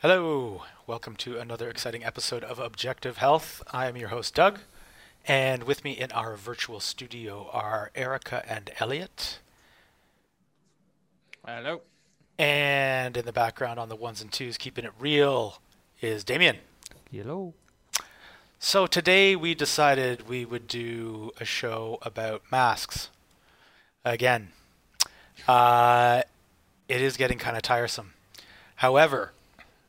Hello, welcome to another exciting episode of Objective Health. I am your host, Doug, and with me in our virtual studio are Erica and Elliot. Hello. And in the background on the ones and twos, keeping it real, is Damien. Hello. So today we decided we would do a show about masks. Again, uh, it is getting kind of tiresome. However,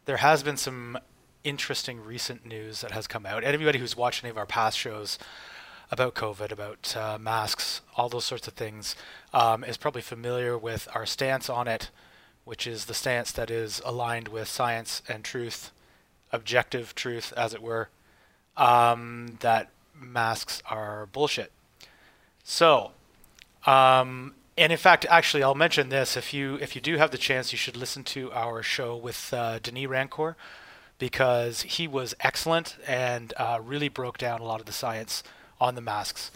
there has been some interesting recent news that has come out. Anybody who's watched any of our past shows about COVID, about uh, masks, all those sorts of things, um, is probably familiar with our stance on it, which is the stance that is aligned with science and truth, objective truth, as it were, um, that masks are bullshit. So, um, and in fact, actually, I'll mention this. If you if you do have the chance, you should listen to our show with uh, Denis Rancourt because he was excellent and uh, really broke down a lot of the science on the masks,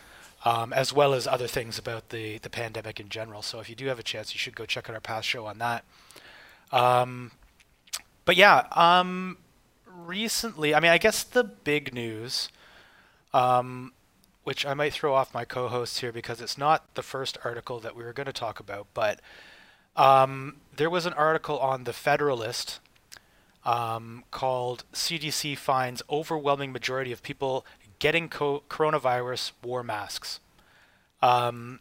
um, as well as other things about the the pandemic in general. So if you do have a chance, you should go check out our past show on that. Um, but yeah, um, recently, I mean, I guess the big news. Um, which I might throw off my co-hosts here because it's not the first article that we were going to talk about, but um, there was an article on the Federalist um, called "CDC finds overwhelming majority of people getting co- coronavirus wore masks," um,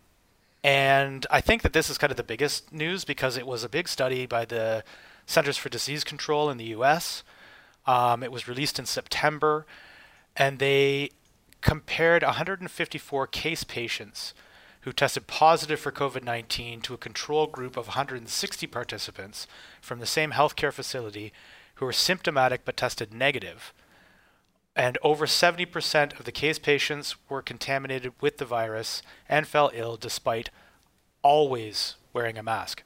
and I think that this is kind of the biggest news because it was a big study by the Centers for Disease Control in the U.S. Um, it was released in September, and they compared 154 case patients who tested positive for COVID 19 to a control group of 160 participants from the same healthcare facility who were symptomatic but tested negative. And over 70% of the case patients were contaminated with the virus and fell ill despite always wearing a mask.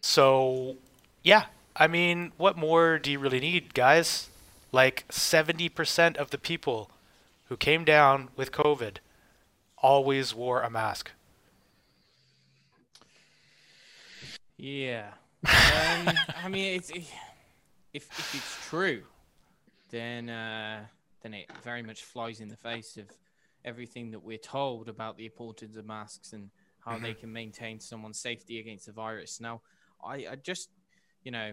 So, yeah, I mean, what more do you really need, guys? Like 70% of the people who came down with COVID always wore a mask. Yeah. Um, I mean, it's if if it's true, then uh, then it very much flies in the face of everything that we're told about the importance of masks and how mm-hmm. they can maintain someone's safety against the virus. Now, I, I just, you know,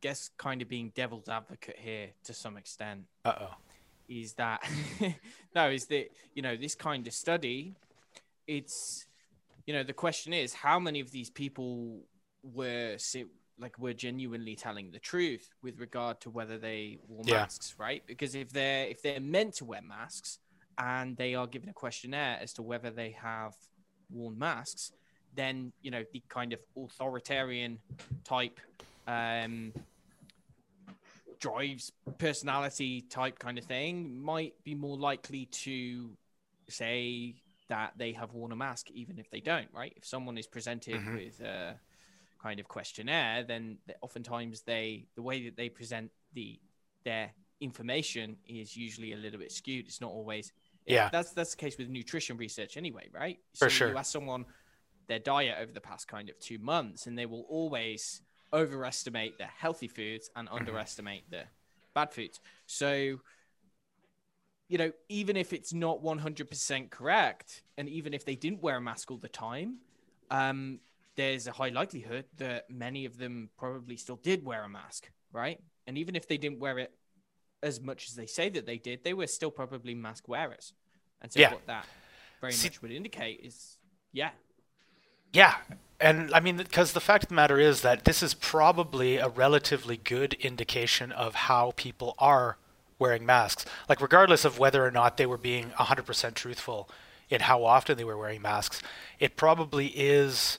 guess kind of being devil's advocate here to some extent. Uh oh is that no is that you know this kind of study it's you know the question is how many of these people were like were genuinely telling the truth with regard to whether they wore yeah. masks right because if they're if they're meant to wear masks and they are given a questionnaire as to whether they have worn masks then you know the kind of authoritarian type um drives personality type kind of thing might be more likely to say that they have worn a mask even if they don't right? If someone is presented mm-hmm. with a kind of questionnaire then oftentimes they the way that they present the their information is usually a little bit skewed. It's not always yeah that's that's the case with nutrition research anyway right? For so sure. you ask someone their diet over the past kind of two months and they will always overestimate the healthy foods and mm-hmm. underestimate the bad foods. So, you know, even if it's not 100% correct, and even if they didn't wear a mask all the time, um, there's a high likelihood that many of them probably still did wear a mask, right? And even if they didn't wear it as much as they say that they did, they were still probably mask wearers. And so, yeah. what that very See, much would indicate is, yeah. Yeah, and I mean, because the fact of the matter is that this is probably a relatively good indication of how people are wearing masks. Like, regardless of whether or not they were being 100% truthful in how often they were wearing masks, it probably is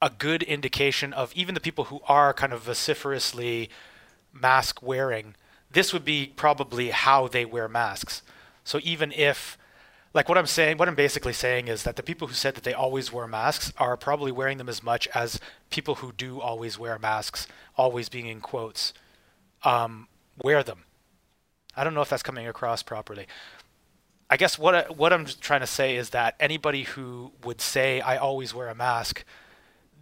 a good indication of even the people who are kind of vociferously mask wearing. This would be probably how they wear masks. So even if like what I'm saying, what I'm basically saying is that the people who said that they always wear masks are probably wearing them as much as people who do always wear masks, always being in quotes, um, wear them. I don't know if that's coming across properly. I guess what I, what I'm trying to say is that anybody who would say I always wear a mask,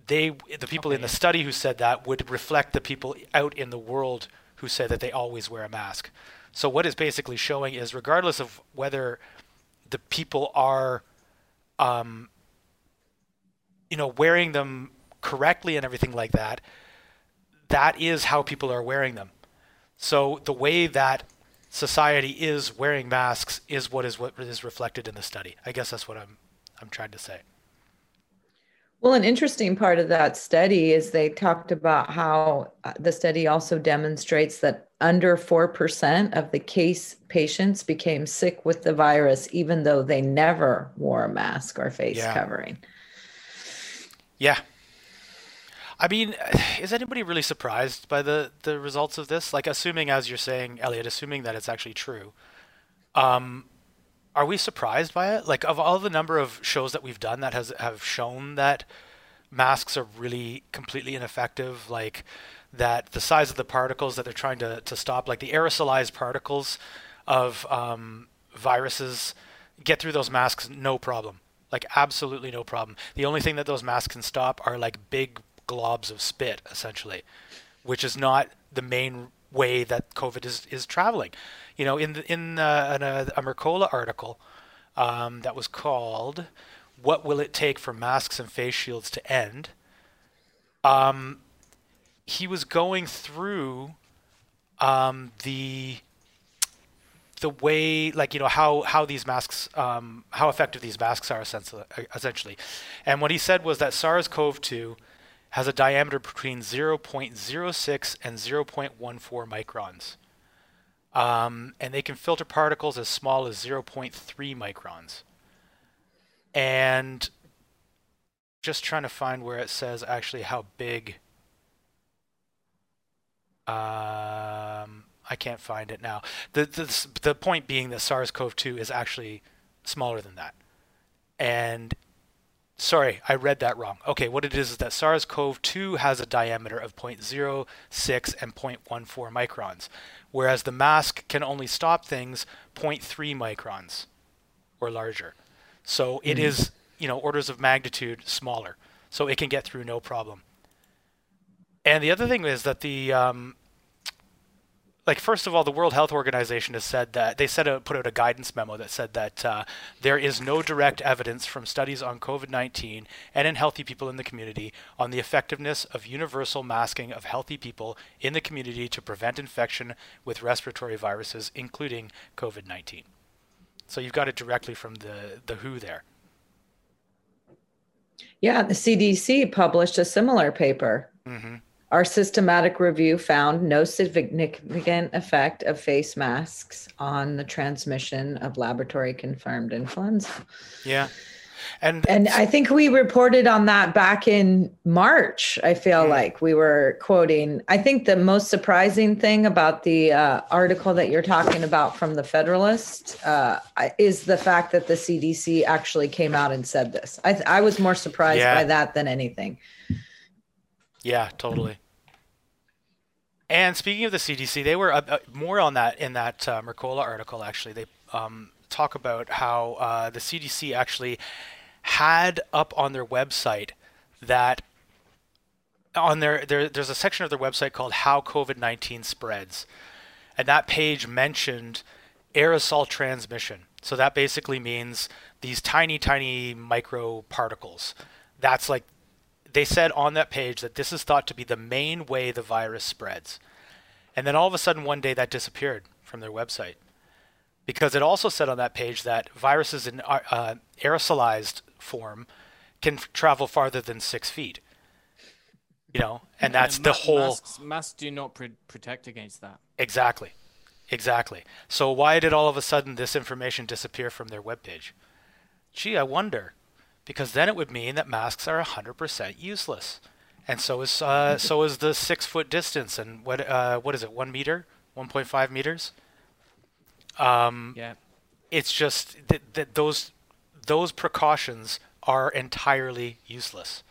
they the people Okay, in the study who said that would reflect the people out in the world who say that they always wear a mask. So what it's basically showing is regardless of whether the people are um, you know wearing them correctly and everything like that, that is how people are wearing them. So the way that society is wearing masks is what is what is reflected in the study. I guess that's what I'm I'm trying to say. Well, an interesting part of that study is they talked about how uh, the study also demonstrates that under 4% of the case patients became sick with the virus, even though they never wore a mask or face Yeah. covering. Yeah. I mean, is anybody really surprised by the the results of this? Like, assuming, as you're saying, Elliot, assuming that it's actually true, um, are we surprised by it? Like, of all the number of shows that we've done that has have shown that masks are really completely ineffective, like that the size of the particles that they're trying to, to stop, like the aerosolized particles of um, viruses, get through those masks no problem. Like absolutely no problem. The only thing that those masks can stop are like big globs of spit, essentially, which is not the main way that COVID is, is traveling. You know, in the, in, uh, a, a Mercola article um, that was called "What Will It Take for Masks and Face Shields to End," um, he was going through um, the the way like you know how how these masks um, how effective these masks are essentially and what he said was that SARS-CoV-2 has a diameter between 0.06 and 0.14 microns. Um, and they can filter particles as small as 0.3 microns. And just trying to find where it says actually how big um, I can't find it now. The, the the point being that SARS-CoV-2 is actually smaller than that. And sorry, I read that wrong. Okay, what it is is that SARS-CoV-2 has a diameter of 0.06 and 0.14 microns, whereas the mask can only stop things 0.3 microns or larger. So it is, you know, orders of magnitude smaller. So it can get through no problem. And the other thing is that the um, like first of all, the World Health Organization has said that they said a, put out a guidance memo that said that uh, there is no direct evidence from studies on COVID-19 and in healthy people in the community on the effectiveness of universal masking of healthy people in the community to prevent infection with respiratory viruses, including COVID-19. So you've got it directly from the the WHO there. Yeah, the CDC published a similar paper. hmm Our systematic review found no significant effect of face masks on the transmission of laboratory confirmed influenza. Yeah, and And I think we reported on that back in March. I feel Mm. like we were quoting. I think the most surprising thing about the uh, article that you're talking about from the Federalist uh, is the fact that the CDC actually came out and said this. I, th- I was more surprised Yeah. by that than anything. Yeah, totally. And speaking of the CDC, they were uh, uh, more on that in that uh, Mercola article. Actually, they um, talk about how uh, the CDC actually had up on their website that on their there, there's a section of their website called "How COVID-19 Spreads," and that page mentioned aerosol transmission. So that basically means these tiny, tiny micro particles. That's like they said on that page that this is thought to be the main way the virus spreads. And then all of a sudden, one day, that disappeared from their website. Because it also said on that page that viruses in uh, uh, aerosolized form can f- travel farther than six feet. You know, and that's And the whole. Masks, masks do not pr- protect against that. Exactly. Exactly. So why did all of a sudden this information disappear from their webpage? Gee, I wonder. Because then it would mean that masks are 100% useless. And so is uh, so is the six foot distance and what uh, what is it one meter 1.5 meters um, Yeah. it's just that, that those those precautions are entirely useless.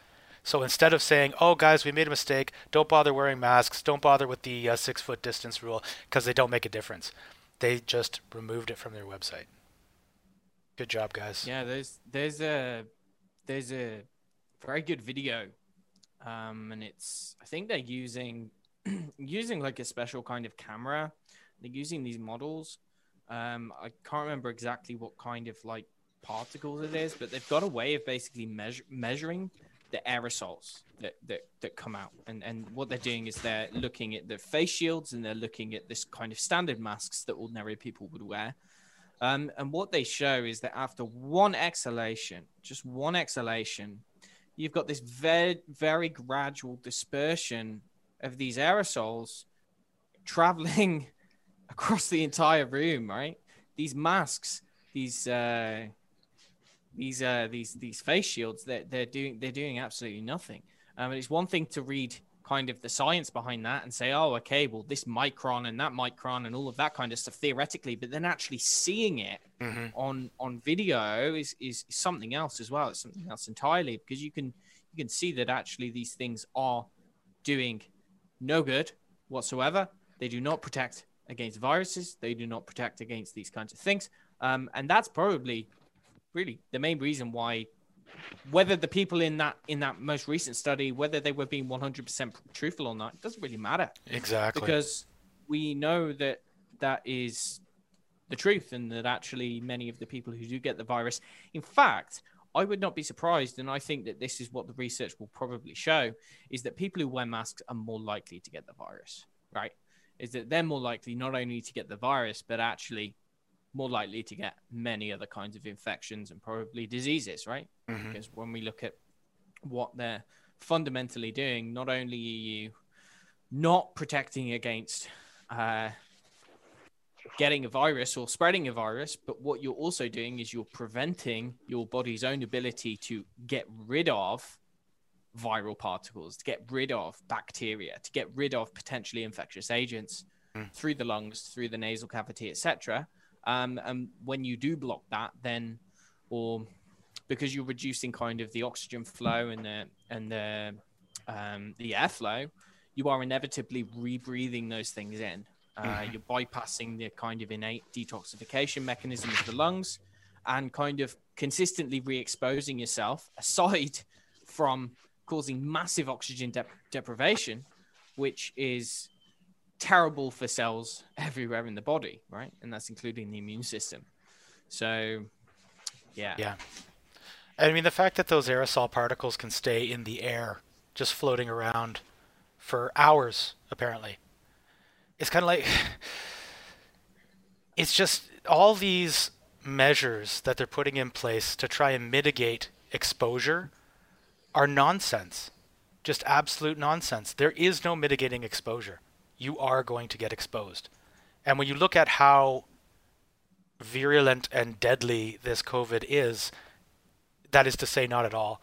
So instead of saying, "Oh, guys, we made a mistake. Don't bother wearing masks. Don't bother with the uh, six foot distance rule because they don't make a difference," they just removed it from their website. Good job, guys. Yeah, there's there's a there's a very good video um, and it's I think they're using using like a special kind of camera. They're using these models. Um, I can't remember exactly what kind of like particles it is, but they've got a way of basically measure, measuring the aerosols that, that, that come out. And, and what they're doing is they're looking at the face shields and they're looking at this kind of standard masks that ordinary people would wear. Um, and what they show is that after one exhalation, just one exhalation, you've got this very, very gradual dispersion of these aerosols traveling across the entire room, right? These masks, these uh, these uh, these these face shields, they're, they're doing they're doing absolutely nothing. Um, and it's one thing to read kind of the science behind that and say, oh, okay, well, this micron and that micron and all of that kind of stuff theoretically, but then actually seeing it mm-hmm. on on video is, is something else as well. It's something else entirely because you can you can see that actually these things are doing no good whatsoever. They do not protect against viruses. They do not protect against these kinds of things. Um, and that's probably really the main reason why whether the people in that in that most recent study whether they were being 100% truthful or not it doesn't really matter. Exactly. Because we know that that is the truth and that actually many of the people who do get the virus in fact i would not be surprised and i think that this is what the research will probably show is that people who wear masks are more likely to get the virus right? Is that they're more likely not only to get the virus but actually more likely to get many other kinds of infections and probably diseases, right? Mm-hmm. Because when we look at what they're fundamentally doing, not only are you not protecting against uh, getting a virus or spreading a virus, but what you're also doing is you're preventing your body's own ability to get rid of viral particles, to get rid of bacteria, to get rid of potentially infectious agents mm. through the lungs, through the nasal cavity, etc. Um, and when you do block that, then, or because you're reducing kind of the oxygen flow and the and the um, the airflow, you are inevitably rebreathing those things in. Uh, mm-hmm. You're bypassing the kind of innate detoxification mechanism of the lungs, and kind of consistently re-exposing yourself. Aside from causing massive oxygen de- deprivation, which is terrible for cells everywhere in the body, right? And that's including the immune system. So, yeah. Yeah. I mean, the fact that those aerosol particles can stay in the air, just floating around for hours, apparently, it's kind of like. It's just all these measures that they're putting in place to try and mitigate exposure are nonsense. Just absolute nonsense. There is no mitigating exposure you are going to get exposed. And when you look at how virulent and deadly this COVID is, that is to say, not at all,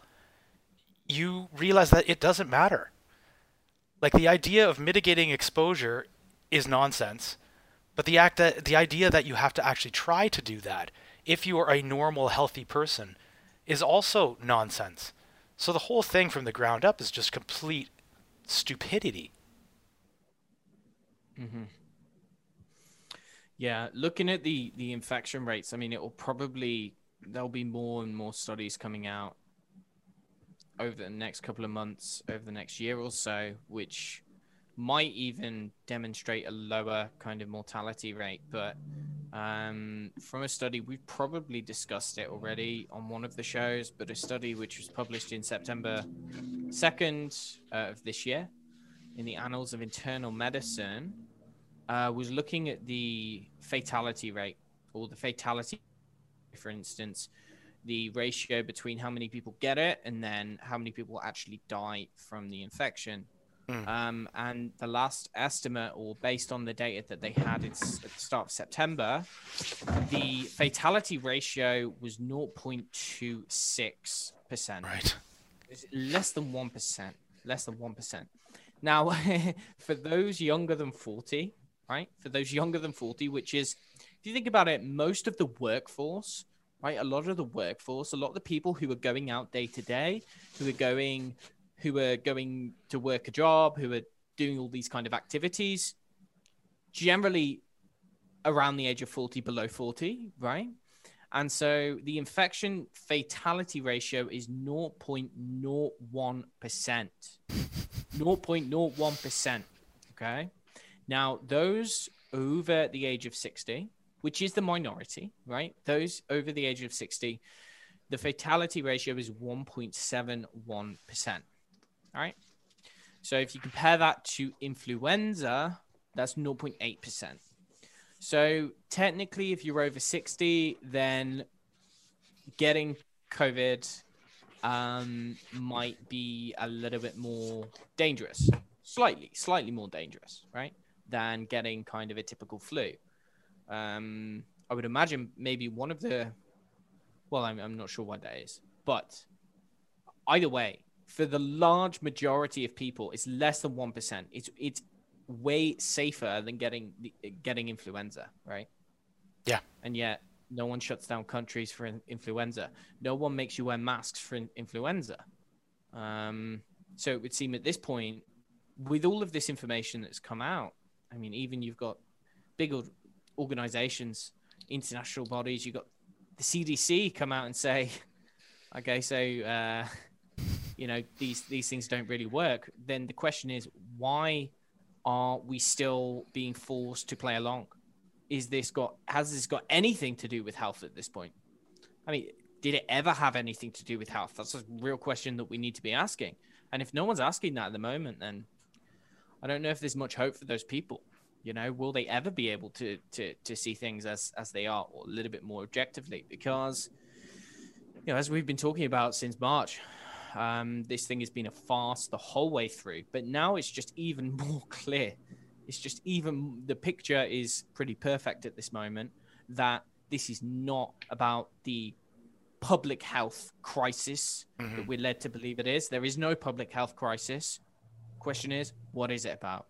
you realize that it doesn't matter. Like the idea of mitigating exposure is nonsense, but the act that the idea that you have to actually try to do that if you are a normal, healthy person is also nonsense. So the whole thing from the ground up is just complete stupidity. Mm-hmm. Yeah, looking at the the infection rates, I mean, it will probably there'll be more and more studies coming out over the next couple of months, over the next year or so, which might even demonstrate a lower kind of mortality rate. But um, from a study, we've probably discussed it already on one of the shows, but a study which was published in September 2nd uh, of this year in the Annals of Internal Medicine uh, was looking at the fatality rate or the fatality, for instance, the ratio between how many people get it and then how many people actually die from the infection. Mm. Um, and the last estimate, or based on the data that they had at the start of September, the fatality ratio was 0.26%. Right. It's less than 1%. Less than 1%. Now, for those younger than 40, right? For those younger than 40, which is, you think about it, most of the workforce, right? A lot of the workforce, a lot of the people who are going out day to day, who are going, who are going to work a job, who are doing all these kind of activities, generally around the age of 40, below 40, right? And so the infection fatality ratio is 0.01%. 0.01%. Okay. Now, those over the age of 60, which is the minority, right? Those over the age of 60, the fatality ratio is 1.71%. All right. So if you compare that to influenza, that's 0.8%. So technically, if you're over 60, then getting COVID um, might be a little bit more dangerous, slightly, slightly more dangerous, right? Than getting kind of a typical flu. Um, I would imagine maybe one of the, well, I'm, I'm not sure what that is, but either way, for the large majority of people, it's less than 1%. It's, it's way safer than getting getting influenza, right? Yeah. And yet, no one shuts down countries for influenza. No one makes you wear masks for influenza. Um, so it would seem at this point, with all of this information that's come out, I mean, even you've got big organizations, international bodies, you've got the CDC come out and say, okay, so uh, you know these these things don't really work. Then the question is, why are we still being forced to play along? Is this got has this got anything to do with health at this point? I mean, did it ever have anything to do with health? That's a real question that we need to be asking. And if no one's asking that at the moment, then I don't know if there's much hope for those people. You know, will they ever be able to to to see things as as they are, or a little bit more objectively? Because you know, as we've been talking about since March, um, this thing has been a farce the whole way through, but now it's just even more clear. It's just even the picture is pretty perfect at this moment that this is not about the public health crisis mm-hmm. that we're led to believe it is. There is no public health crisis. Question is, what is it about?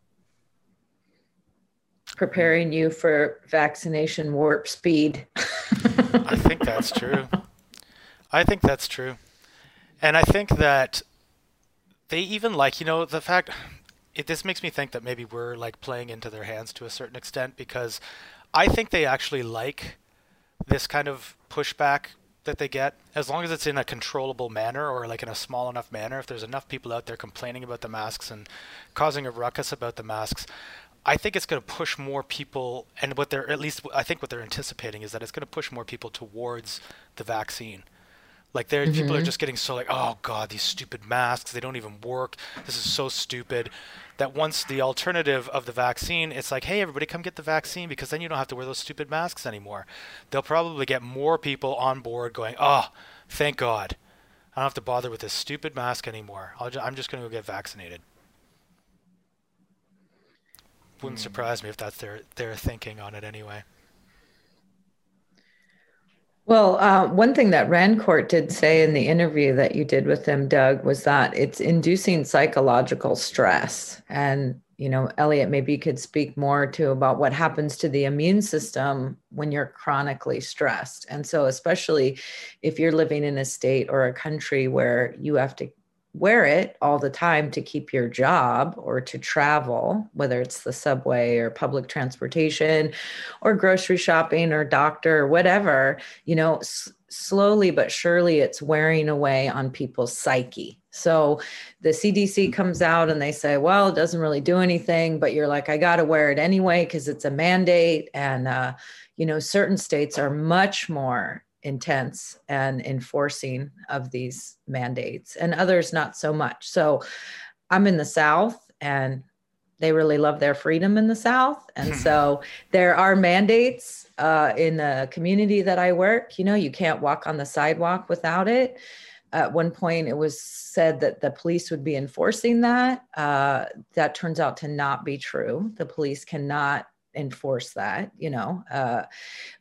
Preparing you for vaccination warp speed. I think that's true. I think that's true. And I think that they even like, you know, the fact it this makes me think that maybe we're like playing into their hands to a certain extent because I think they actually like this kind of pushback that they get as long as it's in a controllable manner or like in a small enough manner if there's enough people out there complaining about the masks and causing a ruckus about the masks I think it's going to push more people, and what they're at least I think what they're anticipating is that it's going to push more people towards the vaccine. Like there, mm-hmm. people are mm-hmm. just getting so like, oh god, these stupid masks, they don't even work. This is so stupid. That once the alternative of the vaccine, it's like, hey, everybody, come get the vaccine because then you don't have to wear those stupid masks anymore. They'll probably get more people on board going, oh, thank God, I don't have to bother with this stupid mask anymore. i am just going to go get vaccinated. Wouldn't mm. surprise me if that's their their thinking on it anyway. Well, uh, one thing that Rancourt did say in the interview that you did with them, Doug, was that it's inducing psychological stress. And, you know, Elliot, maybe you could speak more to about what happens to the immune system when you're chronically stressed. And so, especially if you're living in a state or a country where you have to wear it all the time to keep your job or to travel, whether it's the subway or public transportation or grocery shopping or doctor or whatever, you know, s- slowly but surely it's wearing away on people's psyche. So the CDC comes out and they say, well, it doesn't really do anything, but you're like, I got to wear it anyway because it's a mandate. And, uh, you know, certain states are much more intense and enforcing of these mandates, and others not so much. So I'm in the South and they really love their freedom in the South. And hmm. so there are mandates uh, in the community that I work. You know, you can't walk on the sidewalk without it. At one point, it was said that the police would be enforcing that. Uh, that turns out to not be true. The police cannot enforce that, you know. Uh,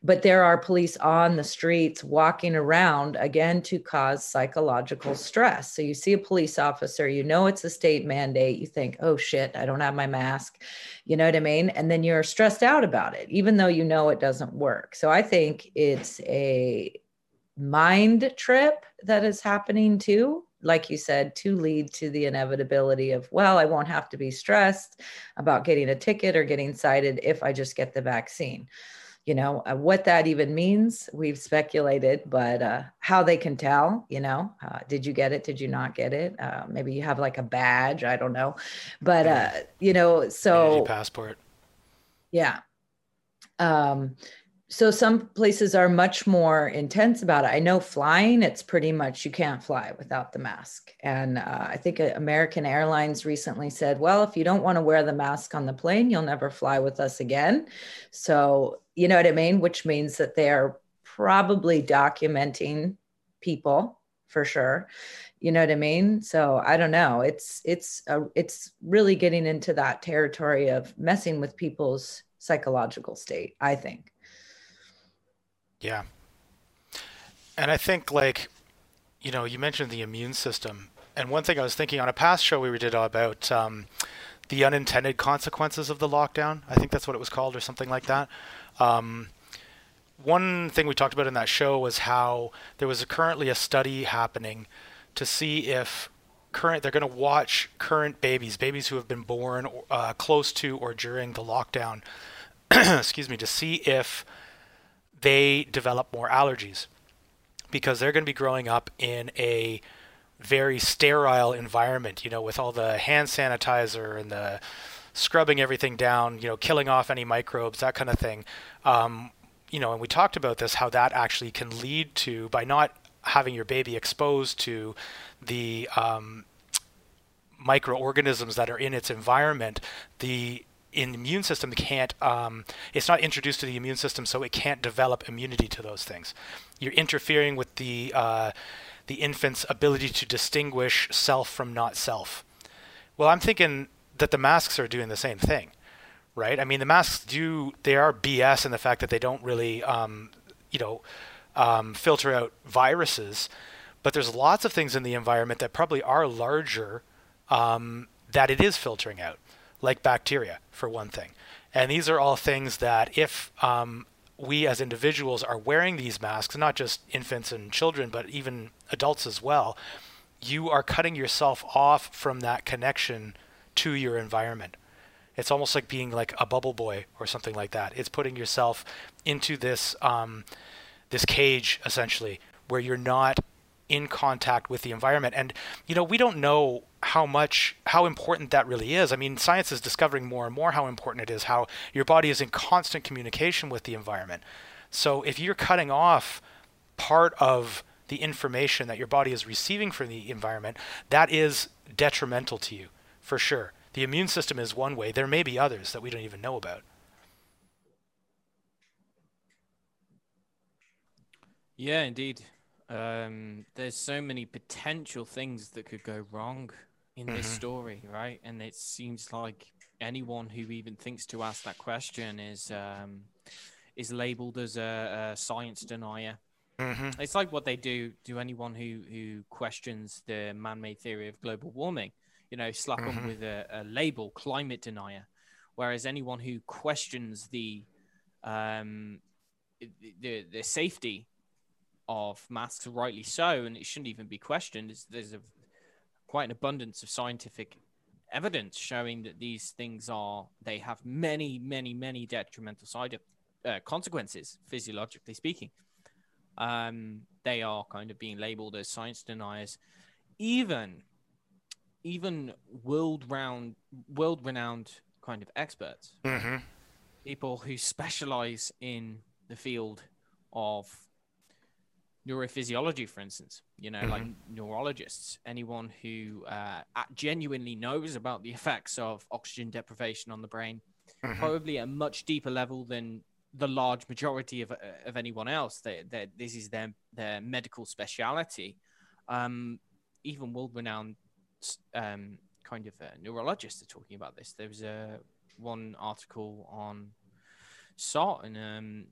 but there are police on the streets walking around again to cause psychological stress. So you see a police officer, you know it's a state mandate, you think, oh shit, I don't have my mask, you know what I mean? And then you're stressed out about it, even though you know it doesn't work. So I think it's a mind trip that is happening too like you said, to lead to the inevitability of, well, I won't have to be stressed about getting a ticket or getting cited if I just get the vaccine. you know uh, what that even means we've speculated but uh, how they can tell you know uh, did you get it did you not get it uh, maybe you have like a badge i don't know but uh, you know so Energy passport. yeah um so some places are much more intense about it. I know flying it's pretty much you can't fly without the mask. And uh, i think uh, american airlines recently said well if you don't want to wear the mask on the plane you'll never fly with us again. So you know what i mean? Which means that they're probably documenting people for sure. You know what i mean? So i don't know. It's it's a, it's really getting into that territory of messing with people's psychological state i think Yeah. And I think like, you know, you mentioned the immune system, and one thing I was thinking on a past show we did about um, the unintended consequences of the lockdown. I think that's what it was called, or something like that. Um, one thing we talked about in that show was how there was a, currently a study happening to see if current they're going to watch current babies, babies who have been born uh, close to or during the lockdown. excuse me, to see if they develop more allergies because they're going to be growing up in a very sterile environment, you know, with all the hand sanitizer and the scrubbing everything down, you know, killing off any microbes, that kind of thing. Um, you know, and we talked about this, how that actually can lead to, by not having your baby exposed to the um, microorganisms that are in its environment, the immune system can't um, it's not introduced to the immune system so it can't develop immunity to those things. You're interfering with the uh, the infant's ability to distinguish self from not self. Well i'm thinking that the masks are doing the same thing right? I mean the masks do they are bs in the fact that they don't really um, you know um, filter out viruses but there's lots of things in the environment that probably are larger um, that it is filtering out like bacteria, for one thing. And these are all things that if um, we as individuals are wearing these masks, not just infants and children, but even adults as well, you are cutting yourself off from that connection to your environment. It's almost like being like a bubble boy or something like that. It's putting yourself into this um, this cage essentially, where you're not in contact with the environment. And you know, we don't know how much how important that really is. I mean, science is discovering more and more how important it is, how your body is in constant communication with the environment. So if you're cutting off part of the information that your body is receiving from the environment, that is detrimental to you, for sure. The immune system is one way. There may be others that we don't even know about. Yeah, indeed. Um, there's so many potential things that could go wrong in this Mhm. story, right? And it seems like anyone who even thinks to ask that question is um, is labeled as a, a science denier. Mm-hmm. It's like what they do to anyone who who questions the man-made theory of global warming. You know, slap them Mhm. with a, a label, climate denier. Whereas anyone who questions the um, the the safety of masks, rightly so, and it shouldn't even be questioned. Is there's a quite an abundance of scientific evidence showing that these things are they have many, many, many detrimental side uh, consequences, physiologically speaking. Um, they are kind of being labeled as science deniers, even even world round world renowned kind of experts Mm-hmm. people who specialize in the field of neurophysiology, for instance, you know, like neurologists, anyone who uh, genuinely knows about the effects of oxygen deprivation on the brain, Mhm. probably at a much deeper level than the large majority of, uh, of anyone else. They, they, this is their, their medical speciality. Um, even world renowned um, kind of uh, neurologists are talking about this. There was a one article on SOTT and um,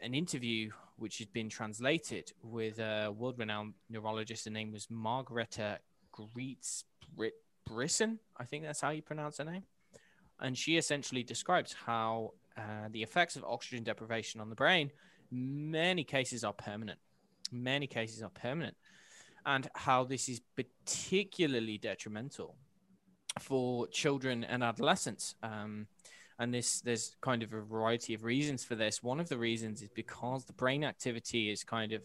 an interview which had been translated with a world renowned neurologist. Her name was Margareta Griesz Brisson. I think that's how you pronounce her name. And she essentially describes how uh, the effects of oxygen deprivation on the brain, many cases are permanent. Many cases are permanent. And how this is particularly detrimental for children and adolescents. Um, and this there's kind of a variety of reasons for this. One of the reasons is because the brain activity is kind of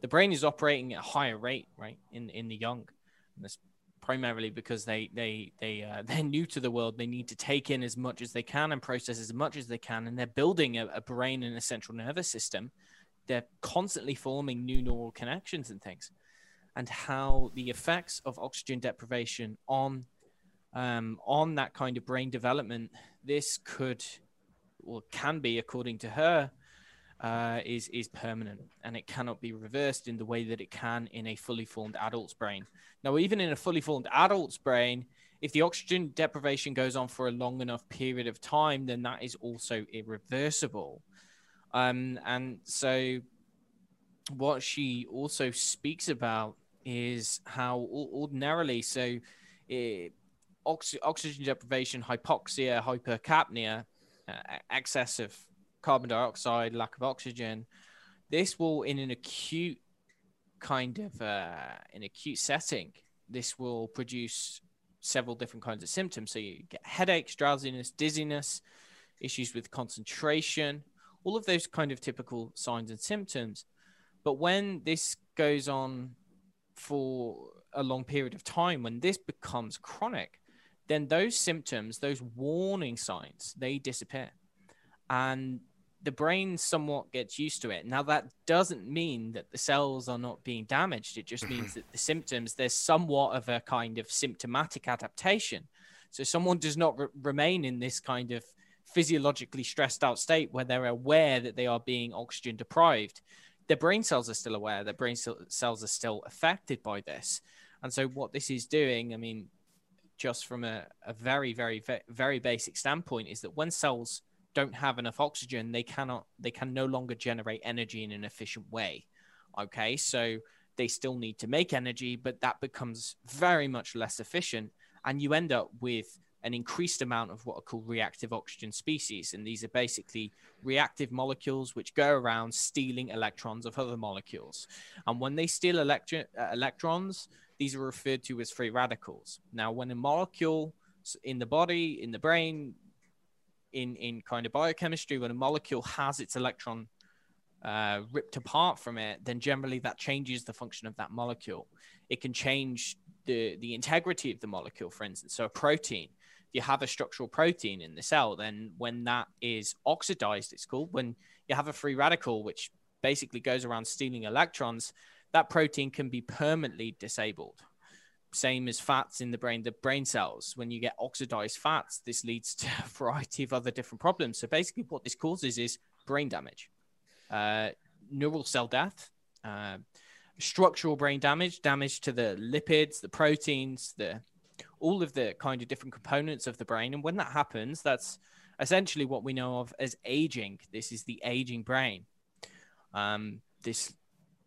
the brain is operating at a higher rate, right, in in the young. And that's primarily because they they they uh, they're new to the world. They need to take in as much as they can and process as much as they can, and they're building a, a brain and a central nervous system. They're constantly forming new neural connections and things, and how the effects of oxygen deprivation on um, on that kind of brain development, this could or can be, according to her, uh, is is permanent and it cannot be reversed in the way that it can in a fully formed adult's brain. Now, even in a fully formed adult's brain, if the oxygen deprivation goes on for a long enough period of time, then that is also irreversible. Um, and so, what she also speaks about is how ordinarily, so it, oxy- oxygen deprivation, hypoxia, hypercapnia, uh, excess of carbon dioxide, lack of oxygen. This will, in an acute kind of uh, an acute setting, this will produce several different kinds of symptoms. So you get headaches, drowsiness, dizziness, issues with concentration, all of those kind of typical signs and symptoms. But when this goes on for a long period of time, when this becomes chronic, then those symptoms, those warning signs, they disappear. And the brain somewhat gets used to it. Now, that doesn't mean that the cells are not being damaged. It just means that the symptoms, there's somewhat of a kind of symptomatic adaptation. So, someone does not re- remain in this kind of physiologically stressed out state where they're aware that they are being oxygen deprived. Their brain cells are still aware, their brain cells are still affected by this. And so, what this is doing, I mean, just from a, a very, very, very basic standpoint, is that when cells don't have enough oxygen, they cannot they can no longer generate energy in an efficient way. Okay, so they still need to make energy, but that becomes very much less efficient, and you end up with an increased amount of what are called reactive oxygen species. And these are basically reactive molecules which go around stealing electrons of other molecules. And when they steal electro- uh, electrons, these are referred to as free radicals. Now, when a molecule in the body, in the brain, in in kind of biochemistry when a molecule has its electron uh, ripped apart from it, then generally that changes the function of that molecule. It can change the the integrity of the molecule, for instance. So a protein, if you have a structural protein in the cell, then when that is oxidized, it's called when you have a free radical, which basically goes around stealing electrons, that protein can be permanently disabled same as fats in the brain, the brain cells. When you get oxidized fats, this leads to a variety of other different problems. So basically, what this causes is brain damage, uh, neural cell death, uh, structural brain damage, damage to the lipids, the proteins, the all of the kind of different components of the brain. And when that happens, that's essentially what we know of as aging. This is the aging brain. Um, this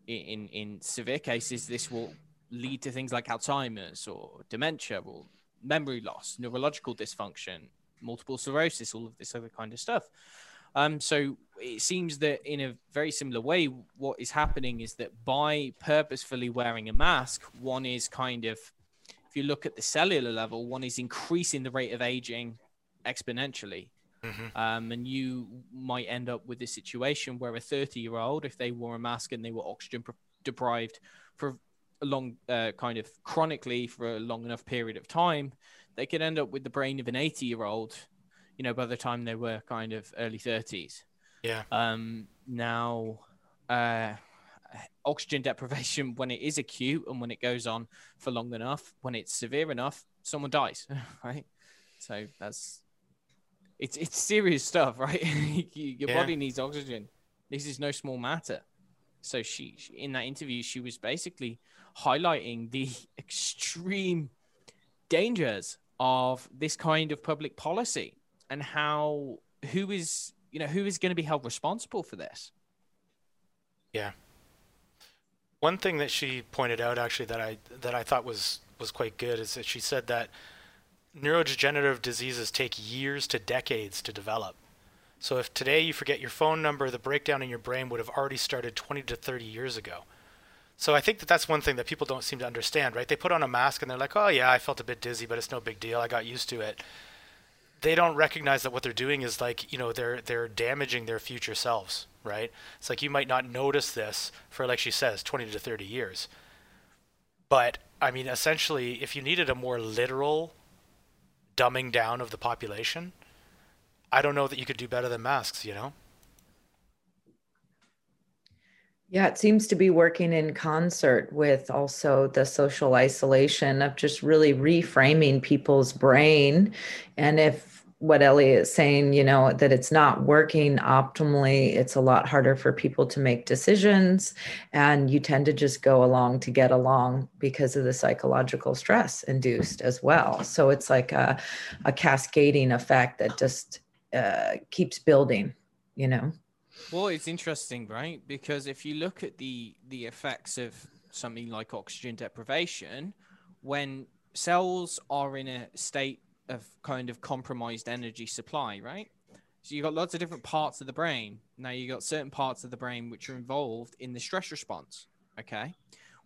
in in severe cases, this will lead to things like Alzheimer's or dementia or memory loss, neurological dysfunction, multiple sclerosis, all of this other kind of stuff. Um, so it seems that in a very similar way, what is happening is that by purposefully wearing a mask, one is kind of, if you look at the cellular level, one is increasing the rate of aging exponentially. Mm-hmm. Um, and you might end up with a situation where a 30 year old, if they wore a mask and they were oxygen deprived for a long, uh, kind of chronically for a long enough period of time, they could end up with the brain of an 80 year old, you know, by the time they were kind of early 30s. Yeah. Um, now, uh, oxygen deprivation, when it is acute and when it goes on for long enough, when it's severe enough, someone dies, right? So that's it's it's serious stuff, right? Your yeah. body needs oxygen. This is no small matter. So she, she, in that interview, she was basically highlighting the extreme dangers of this kind of public policy and how who is you know who is going to be held responsible for this. Yeah. One thing that she pointed out actually that I that I thought was was quite good is that she said that neurodegenerative diseases take years to decades to develop. So if today you forget your phone number, the breakdown in your brain would have already started 20 to 30 years ago. So I think that that's one thing that people don't seem to understand, right? They put on a mask and they're like, "Oh yeah, I felt a bit dizzy, but it's no big deal. I got used to it." they don't recognize that what they're doing is like you know they're they're damaging their future selves right it's like you might not notice this for like she says 20 to 30 years but i mean essentially if you needed a more literal dumbing down of the population i don't know that you could do better than masks you know Yeah, it seems to be working in concert with also the social isolation of just really reframing people's brain. And if what Elliot is saying, you know, that it's not working optimally, it's a lot harder for people to make decisions. And you tend to just go along to get along because of the psychological stress induced as well. So it's like a, a cascading effect that just uh, keeps building, you know. Well, it's interesting, right? Because if you look at the the effects of something like oxygen deprivation, when cells are in a state of kind of compromised energy supply, right? So you've got lots of different parts of the brain. Now you've got certain parts of the brain which are involved in the stress response. Okay.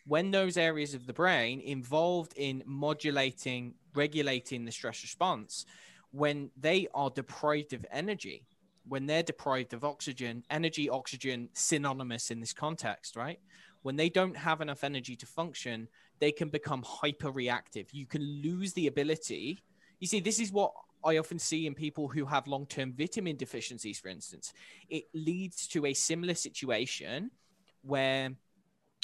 When those areas of the brain involved in modulating, regulating the stress response, when they are deprived of energy, when they're deprived of oxygen, energy, oxygen, synonymous in this context, right? When they don't have enough energy to function, they can become hyper reactive. You can lose the ability. You see, this is what I often see in people who have long term vitamin deficiencies, for instance. It leads to a similar situation where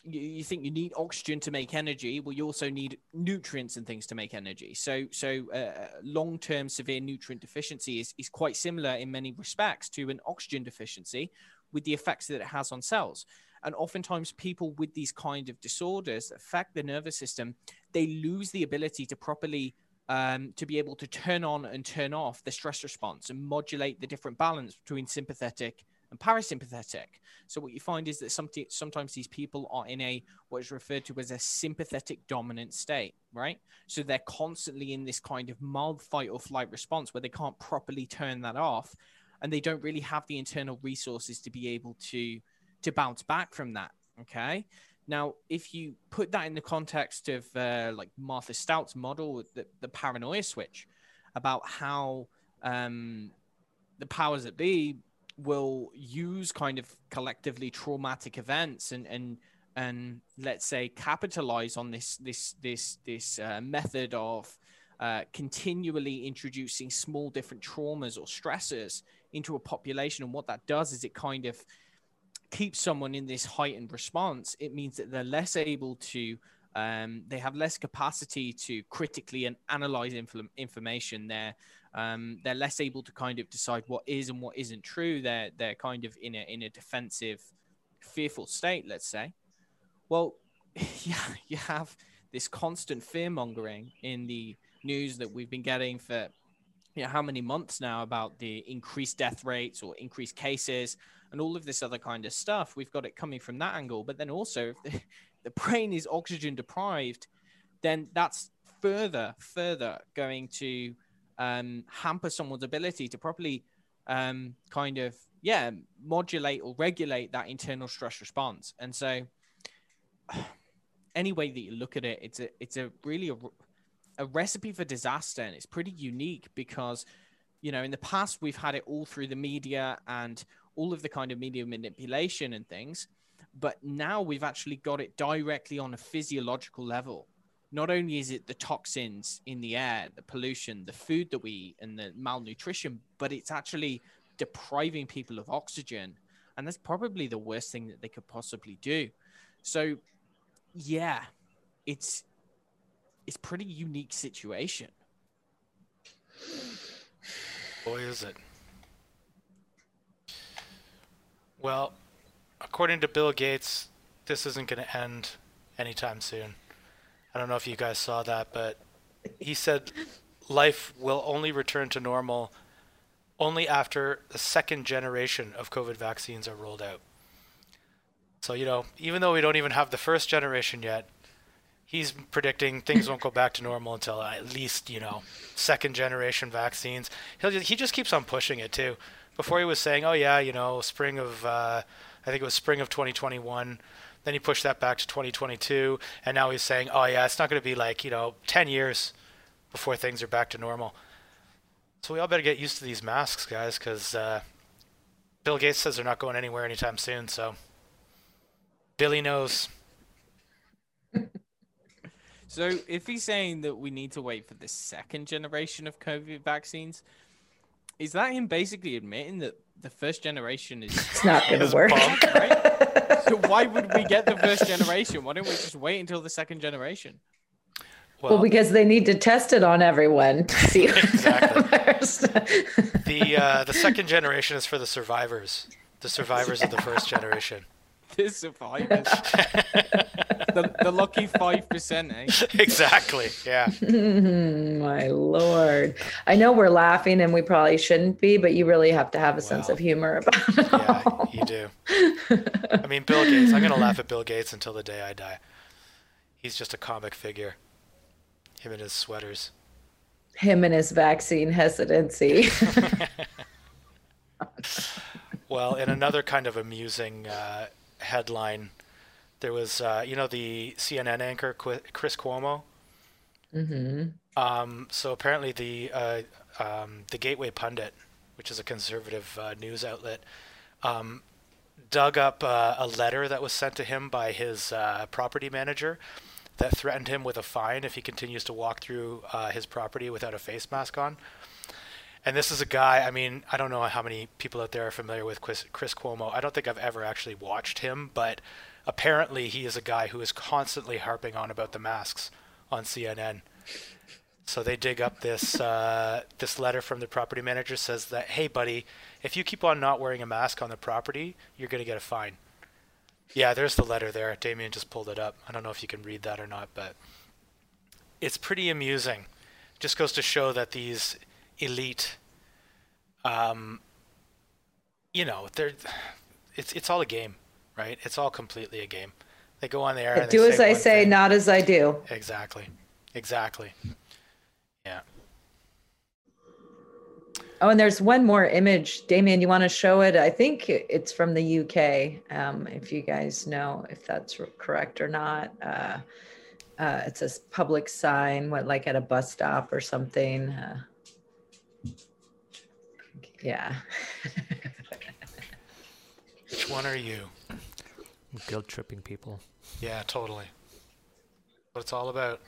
you, you think you need oxygen to make energy well you also need nutrients and things to make energy. So so uh, long-term severe nutrient deficiency is, is quite similar in many respects to an oxygen deficiency with the effects that it has on cells. And oftentimes people with these kind of disorders affect the nervous system. They lose the ability to properly um, to be able to turn on and turn off the stress response and modulate the different balance between sympathetic and parasympathetic. So what you find is that sometimes these people are in a what is referred to as a sympathetic dominant state, right? So they're constantly in this kind of mild fight or flight response where they can't properly turn that off, and they don't really have the internal resources to be able to to bounce back from that. Okay. Now, if you put that in the context of uh, like Martha Stout's model, the, the paranoia switch, about how um, the powers that be will use kind of collectively traumatic events and and and let's say capitalize on this this this this uh, method of uh, continually introducing small different traumas or stressors into a population. And what that does is it kind of keeps someone in this heightened response it means that they're less able to um, they have less capacity to critically and analyze inf- information they're um, they're less able to kind of decide what is and what isn't true. They're they're kind of in a in a defensive, fearful state. Let's say. Well, yeah, you have this constant fear mongering in the news that we've been getting for you know how many months now about the increased death rates or increased cases and all of this other kind of stuff. We've got it coming from that angle, but then also if the, the brain is oxygen deprived, then that's further further going to um, hamper someone's ability to properly um, kind of yeah modulate or regulate that internal stress response. And so, any way that you look at it, it's a it's a really a, a recipe for disaster, and it's pretty unique because you know in the past we've had it all through the media and all of the kind of media manipulation and things but now we've actually got it directly on a physiological level not only is it the toxins in the air, the pollution, the food that we eat, and the malnutrition, but it's actually depriving people of oxygen. And that's probably the worst thing that they could possibly do. So, yeah, it's it's pretty unique situation. Boy, is it. Well, according to Bill Gates, this isn't going to end anytime soon. I don't know if you guys saw that, but he said life will only return to normal only after the second generation of COVID vaccines are rolled out. So, you know, even though we don't even have the first generation yet, he's predicting things won't go back to normal until at least, you know, second generation vaccines. He'll he just keeps on pushing it too. Before he was saying, "Oh yeah, you know, spring of uh, I think it was spring of 2021 then he pushed that back to 2022, and now he's saying, "Oh yeah, it's not going to be like you know 10 years before things are back to normal." So we all better get used to these masks, guys, because uh, Bill Gates says they're not going anywhere anytime soon. So Billy knows. So if he's saying that we need to wait for the second generation of COVID vaccines, is that him basically admitting that the first generation is It's not going to Is work. bunk. right? so why would we get the first generation? Why don't we just wait until the second generation? Well, because they need to test it on everyone to see Exactly. first. the uh, the second generation is for the survivors, the survivors of the first generation. The survivors, the, the lucky five percent, eh? exactly. Yeah. My lord. I know we're laughing and we probably shouldn't be, but you really have to have a sense of humor about it. Yeah, all. you do. I mean, Bill Gates. I'm gonna laugh at Bill Gates until the day I die. He's just a comic figure. Him and his sweaters. Him and his vaccine hesitancy. Well, in another kind of amusing uh, headline, there was, uh, you know, the CNN anchor Qu- Chris Cuomo. hmm Um, so apparently, the uh, um, the Gateway Pundit, which is a conservative uh, news outlet, um, dug up uh, a letter that was sent to him by his uh, property manager that threatened him with a fine if he continues to walk through uh, his property without a face mask on. And this is a guy, I mean, I don't know how many people out there are familiar with Chris, Chris Cuomo. I don't think I've ever actually watched him, but apparently he is a guy who is constantly harping on about the masks on CNN. So they dig up this uh, this letter from the property manager says that, hey, buddy, if you keep on not wearing a mask on the property, you're going to get a fine. Yeah, there's the letter there. Damien just pulled it up. I don't know if you can read that or not, but it's pretty amusing. Just goes to show that these elite, um, you know, they're it's it's all a game, right? It's all completely a game. They go on the air. do as I say, thing. not as I do. Exactly. Exactly. Yeah. Oh, and there's one more image. Damien, you want to show it? I think it's from the UK. Um, if you guys know if that's correct or not. Uh, uh, it's a public sign, what like at a bus stop or something. Uh, yeah. Which one are you? Guilt tripping people. Yeah, totally. What it's all about.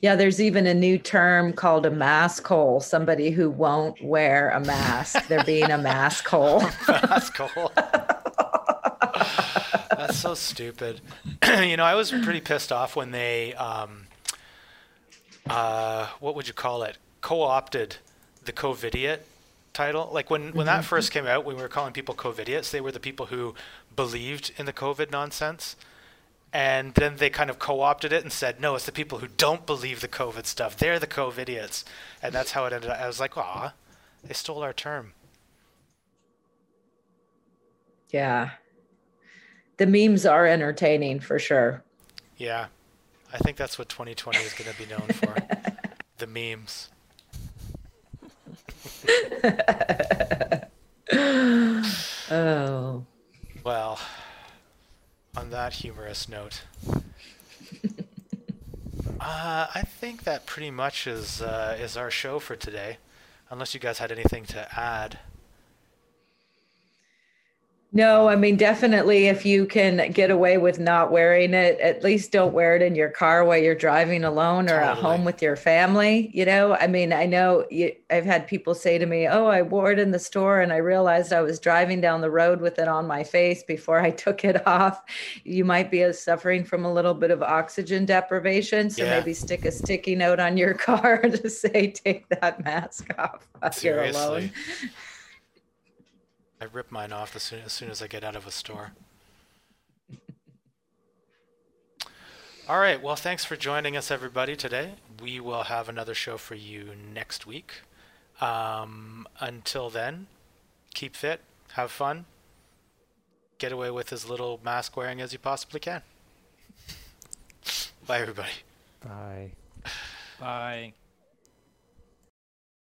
Yeah, there's even a new term called a mask hole. Somebody who won't wear a mask. They're being a mask hole. That's cool. That's so stupid. you know, I was pretty pissed off when they, um, uh, what would you call it? Co-opted the COVIDiot title. Like when when that mm-hmm. first came out, when we were calling people COVIDiots, they were the people who believed in the COVID nonsense. And then they kind of co-opted it and said, no, it's the people who don't believe the COVID stuff. They're the COVIDiots. And that's how it ended up. I was like, aw, they stole our term. Yeah. The memes are entertaining for sure. Yeah, I think that's what 2020 is going to be known for. the memes. Oh. Well, on that humorous note, uh, I think that pretty much is uh, is our show for today. Unless you guys had anything to add. No, I mean, definitely if you can get away with not wearing it, at least don't wear it in your car while you're driving alone or at home with your family. You know, I mean, I know you, I've had people say to me, Oh, I wore it in the store and I realized I was driving down the road with it on my face before I took it off. You might be uh, suffering from a little bit of oxygen deprivation. So Yeah. maybe stick a sticky note on your car to say, Take that mask off while you're alone. Seriously. I rip mine off as soon as soon as I get out of a store. All right. Well, thanks for joining us, everybody, today. We will have another show for you next week. Um, until then, keep fit, have fun, get away with as little mask wearing as you possibly can. Bye, everybody. Bye. Bye.